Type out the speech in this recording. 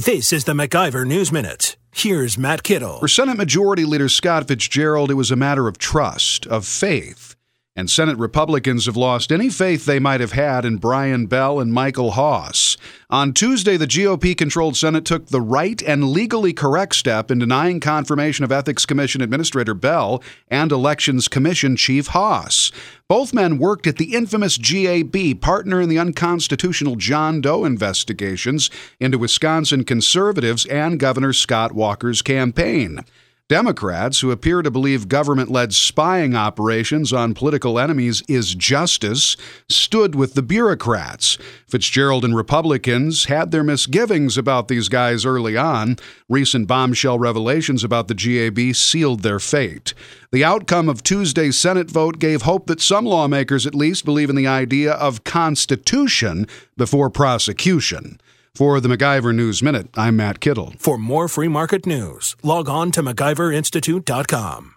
This is the MacIver News Minute. Here's Matt Kittle. For Senate Majority Leader Scott Fitzgerald, it was a matter of trust, of faith and Senate Republicans have lost any faith they might have had in Brian Bell and Michael Haas. On Tuesday, the GOP controlled Senate took the right and legally correct step in denying confirmation of Ethics Commission Administrator Bell and Elections Commission Chief Haas. Both men worked at the infamous GAB, partner in the unconstitutional John Doe investigations into Wisconsin conservatives and Governor Scott Walker's campaign. Democrats, who appear to believe government led spying operations on political enemies is justice, stood with the bureaucrats. Fitzgerald and Republicans had their misgivings about these guys early on. Recent bombshell revelations about the GAB sealed their fate. The outcome of Tuesday's Senate vote gave hope that some lawmakers at least believe in the idea of constitution before prosecution. For the MacIver News Minute, I'm Matt Kittle. For more free market news, log on to MacIverInstitute.com.